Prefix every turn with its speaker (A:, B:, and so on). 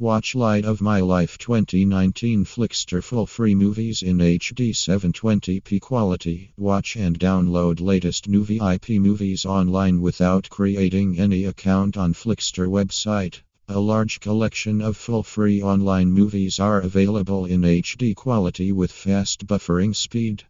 A: Watch Light of My Life 2019 Flixtor full free movies in HD 720p quality. Watch and download latest new VIP movies online without creating any account on Flixtor website. A large collection of full free online movies are available in HD quality with fast buffering speed.